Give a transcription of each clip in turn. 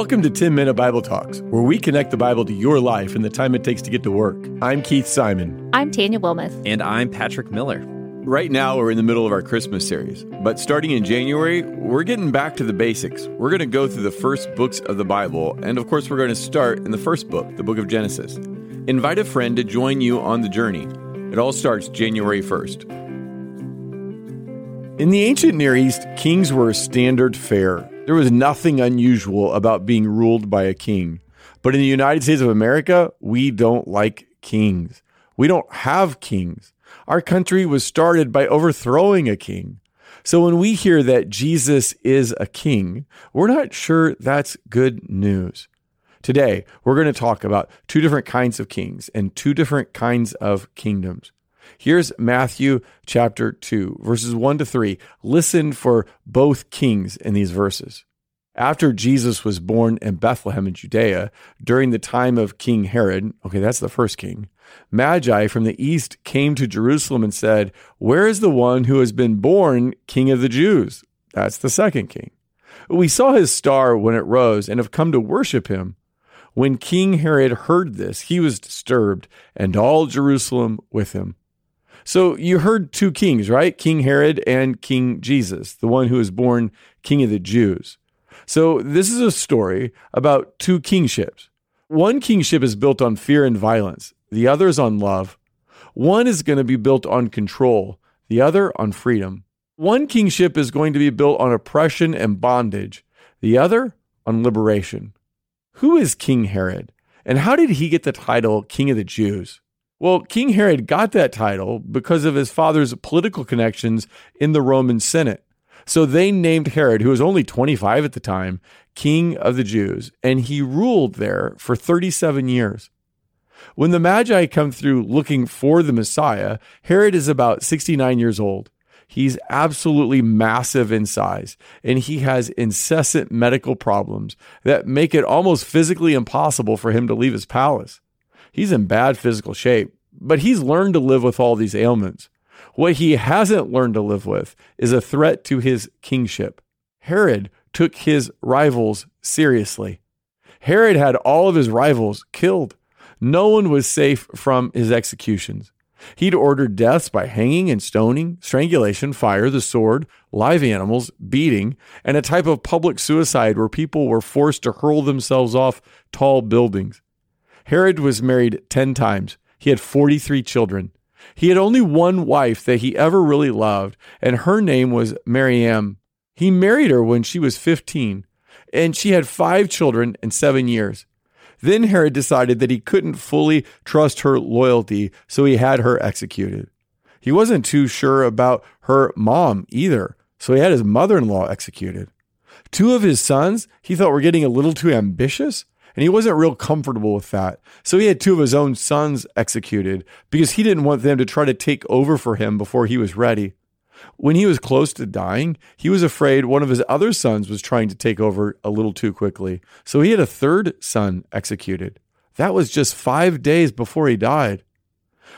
Welcome to 10 Minute Bible Talks, where we connect the Bible to your life and the time it takes to get to work. I'm Keith Simon. I'm Tanya Wilmoth. And I'm Patrick Miller. Right now, we're in the middle of our Christmas series, but starting in January, we're getting back to the basics. We're going to go through the first books of the Bible, and of course, we're going to start in the first book, the book of Genesis. Invite a friend to join you on the journey. It all starts January 1st. In the ancient Near East, kings were a standard fare. There was nothing unusual about being ruled by a king. But in the United States of America, we don't like kings. We don't have kings. Our country was started by overthrowing a king. So when we hear that Jesus is a king, we're not sure that's good news. Today, we're going to talk about two different kinds of kings and two different kinds of kingdoms. Here's Matthew chapter 2, verses 1 to 3. Listen for both kings in these verses. After Jesus was born in Bethlehem in Judea during the time of King Herod, okay, that's the first king, Magi from the east came to Jerusalem and said, Where is the one who has been born king of the Jews? That's the second king. We saw his star when it rose and have come to worship him. When King Herod heard this, he was disturbed, and all Jerusalem with him. So you heard two kings, right? King Herod and King Jesus, the one who was born king of the Jews. So this is a story about two kingships. One kingship is built on fear and violence, the other is on love. One is going to be built on control, the other on freedom. One kingship is going to be built on oppression and bondage, the other on liberation. Who is King Herod? And how did he get the title King of the Jews? Well, King Herod got that title because of his father's political connections in the Roman Senate. So they named Herod, who was only 25 at the time, King of the Jews, and he ruled there for 37 years. When the Magi come through looking for the Messiah, Herod is about 69 years old. He's absolutely massive in size, and he has incessant medical problems that make it almost physically impossible for him to leave his palace. He's in bad physical shape, but he's learned to live with all these ailments. What he hasn't learned to live with is a threat to his kingship. Herod took his rivals seriously. Herod had all of his rivals killed. No one was safe from his executions. He'd ordered deaths by hanging and stoning, strangulation, fire, the sword, live animals, beating, and a type of public suicide where people were forced to hurl themselves off tall buildings. Herod was married 10 times. He had 43 children. He had only one wife that he ever really loved, and her name was Mariam. He married her when she was 15, and she had five children in seven years. Then Herod decided that he couldn't fully trust her loyalty, so he had her executed. He wasn't too sure about her mom either, so he had his mother in law executed. Two of his sons he thought were getting a little too ambitious, and he wasn't real comfortable with that. So he had two of his own sons executed because he didn't want them to try to take over for him before he was ready. When he was close to dying, he was afraid one of his other sons was trying to take over a little too quickly. So he had a third son executed. That was just five days before he died.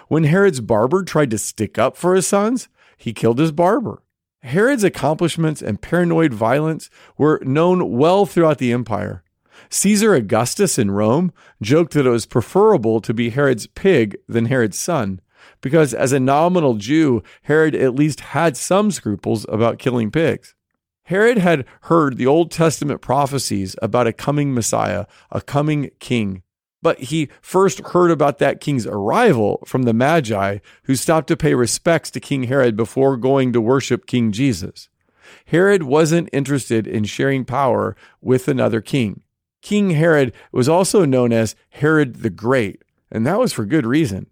When Herod's barber tried to stick up for his sons, he killed his barber. Herod's accomplishments and paranoid violence were known well throughout the empire. Caesar Augustus in Rome joked that it was preferable to be Herod's pig than Herod's son because as a nominal Jew, Herod at least had some scruples about killing pigs. Herod had heard the Old Testament prophecies about a coming Messiah, a coming king. But he first heard about that king's arrival from the Magi, who stopped to pay respects to King Herod before going to worship King Jesus. Herod wasn't interested in sharing power with another king. King Herod was also known as Herod the Great, and that was for good reason.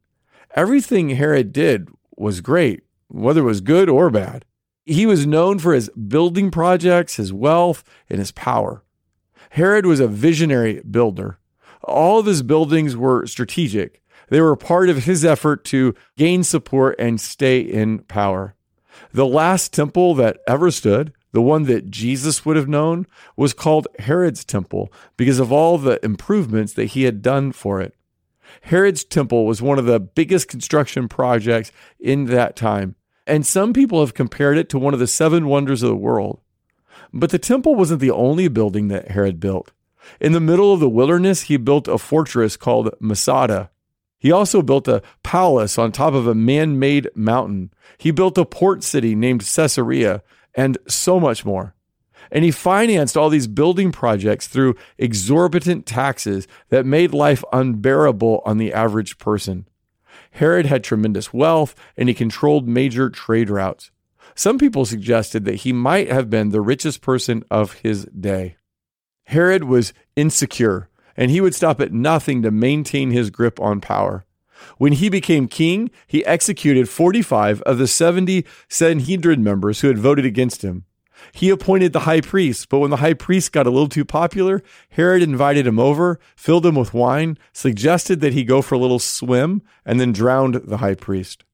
Everything Herod did was great, whether it was good or bad. He was known for his building projects, his wealth, and his power. Herod was a visionary builder. All of his buildings were strategic. They were part of his effort to gain support and stay in power. The last temple that ever stood, the one that Jesus would have known, was called Herod's temple because of all the improvements that he had done for it. Herod's temple was one of the biggest construction projects in that time, and some people have compared it to one of the seven wonders of the world. But the temple wasn't the only building that Herod built. In the middle of the wilderness, he built a fortress called Masada. He also built a palace on top of a man made mountain. He built a port city named Caesarea and so much more. And he financed all these building projects through exorbitant taxes that made life unbearable on the average person. Herod had tremendous wealth and he controlled major trade routes. Some people suggested that he might have been the richest person of his day. Herod was insecure and he would stop at nothing to maintain his grip on power. When he became king, he executed 45 of the 70 Sanhedrin members who had voted against him. He appointed the high priest, but when the high priest got a little too popular, Herod invited him over, filled him with wine, suggested that he go for a little swim, and then drowned the high priest.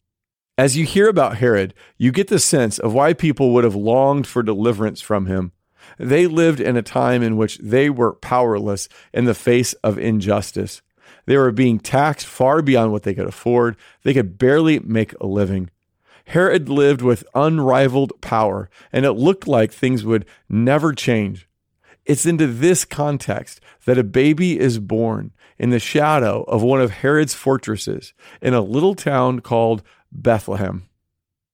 As you hear about Herod, you get the sense of why people would have longed for deliverance from him. They lived in a time in which they were powerless in the face of injustice. They were being taxed far beyond what they could afford. They could barely make a living. Herod lived with unrivaled power, and it looked like things would never change. It's into this context that a baby is born in the shadow of one of Herod's fortresses in a little town called Bethlehem.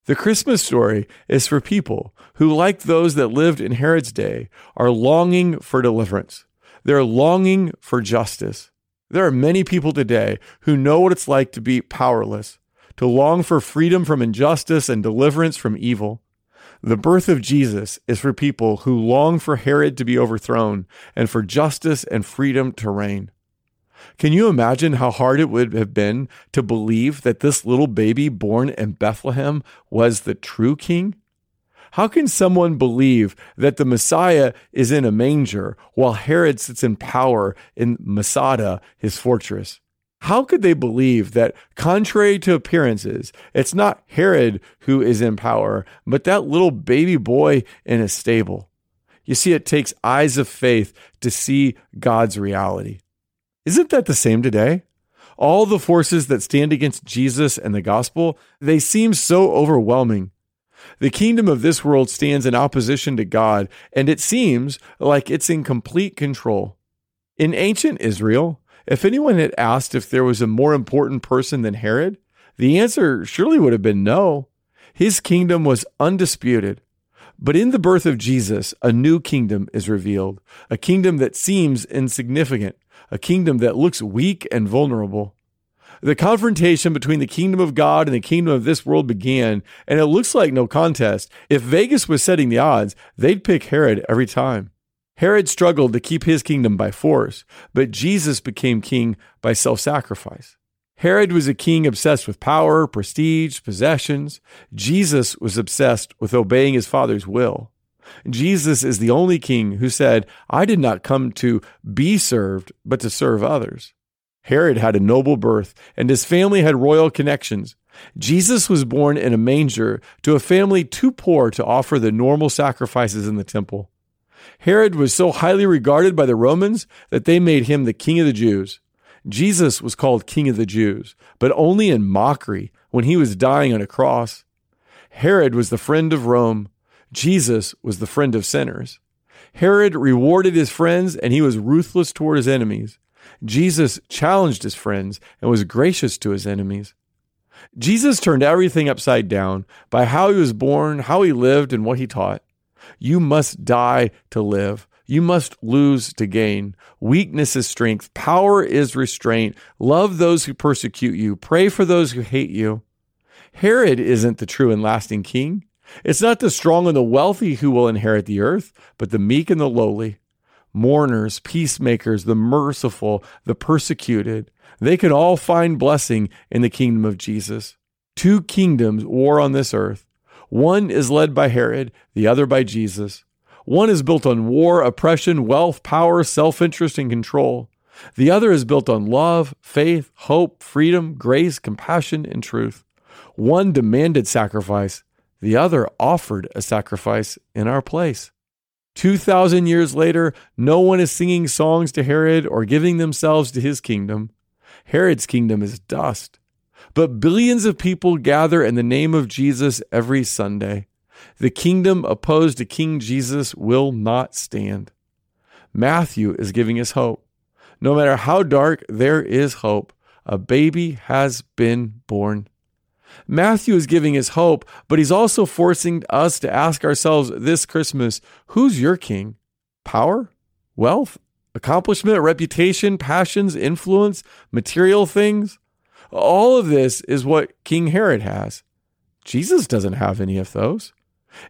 The Christmas story is for people who, like those that lived in Herod's day, are longing for deliverance. They're longing for justice. There are many people today who know what it's like to be powerless, to long for freedom from injustice and deliverance from evil. The birth of Jesus is for people who long for Herod to be overthrown and for justice and freedom to reign. Can you imagine how hard it would have been to believe that this little baby born in Bethlehem was the true king? How can someone believe that the Messiah is in a manger while Herod sits in power in Masada, his fortress? How could they believe that, contrary to appearances, it's not Herod who is in power, but that little baby boy in a stable? You see, it takes eyes of faith to see God's reality. Isn't that the same today? All the forces that stand against Jesus and the gospel, they seem so overwhelming. The kingdom of this world stands in opposition to God, and it seems like it's in complete control. In ancient Israel, if anyone had asked if there was a more important person than Herod, the answer surely would have been no. His kingdom was undisputed. But in the birth of Jesus, a new kingdom is revealed, a kingdom that seems insignificant, a kingdom that looks weak and vulnerable. The confrontation between the kingdom of God and the kingdom of this world began, and it looks like no contest. If Vegas was setting the odds, they'd pick Herod every time. Herod struggled to keep his kingdom by force, but Jesus became king by self sacrifice. Herod was a king obsessed with power, prestige, possessions. Jesus was obsessed with obeying his father's will. Jesus is the only king who said, I did not come to be served, but to serve others. Herod had a noble birth, and his family had royal connections. Jesus was born in a manger to a family too poor to offer the normal sacrifices in the temple. Herod was so highly regarded by the Romans that they made him the king of the Jews. Jesus was called king of the Jews, but only in mockery when he was dying on a cross. Herod was the friend of Rome. Jesus was the friend of sinners. Herod rewarded his friends and he was ruthless toward his enemies. Jesus challenged his friends and was gracious to his enemies. Jesus turned everything upside down by how he was born, how he lived, and what he taught. You must die to live. You must lose to gain. Weakness is strength. Power is restraint. Love those who persecute you. Pray for those who hate you. Herod isn't the true and lasting king. It's not the strong and the wealthy who will inherit the earth, but the meek and the lowly. Mourners, peacemakers, the merciful, the persecuted. They could all find blessing in the kingdom of Jesus. Two kingdoms war on this earth. One is led by Herod, the other by Jesus. One is built on war, oppression, wealth, power, self interest, and control. The other is built on love, faith, hope, freedom, grace, compassion, and truth. One demanded sacrifice, the other offered a sacrifice in our place. 2,000 years later, no one is singing songs to Herod or giving themselves to his kingdom. Herod's kingdom is dust. But billions of people gather in the name of Jesus every Sunday. The kingdom opposed to King Jesus will not stand. Matthew is giving us hope. No matter how dark, there is hope. A baby has been born. Matthew is giving us hope, but he's also forcing us to ask ourselves this Christmas who's your king? Power? Wealth? Accomplishment? Reputation? Passions? Influence? Material things? All of this is what King Herod has. Jesus doesn't have any of those.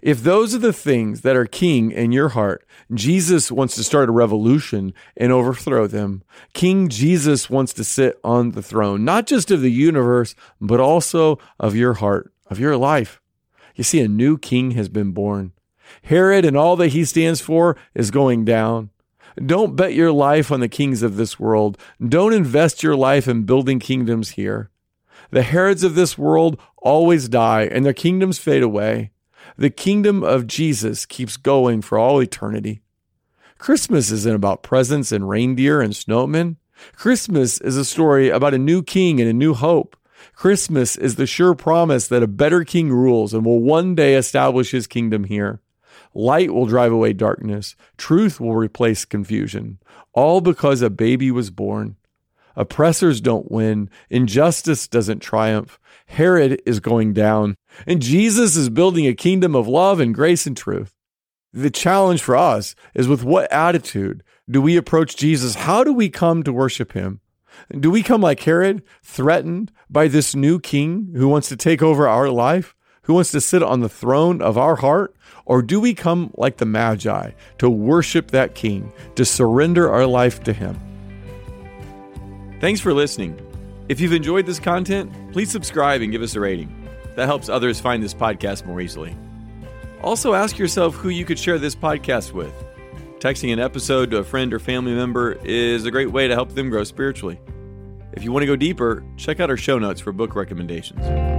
If those are the things that are king in your heart, Jesus wants to start a revolution and overthrow them. King Jesus wants to sit on the throne, not just of the universe, but also of your heart, of your life. You see, a new king has been born. Herod and all that he stands for is going down. Don't bet your life on the kings of this world. Don't invest your life in building kingdoms here. The Herods of this world always die and their kingdoms fade away. The kingdom of Jesus keeps going for all eternity. Christmas isn't about presents and reindeer and snowmen. Christmas is a story about a new king and a new hope. Christmas is the sure promise that a better king rules and will one day establish his kingdom here. Light will drive away darkness. Truth will replace confusion. All because a baby was born. Oppressors don't win. Injustice doesn't triumph. Herod is going down. And Jesus is building a kingdom of love and grace and truth. The challenge for us is with what attitude do we approach Jesus? How do we come to worship him? Do we come like Herod, threatened by this new king who wants to take over our life, who wants to sit on the throne of our heart? Or do we come like the Magi to worship that king, to surrender our life to him? Thanks for listening. If you've enjoyed this content, please subscribe and give us a rating. That helps others find this podcast more easily. Also, ask yourself who you could share this podcast with. Texting an episode to a friend or family member is a great way to help them grow spiritually. If you want to go deeper, check out our show notes for book recommendations.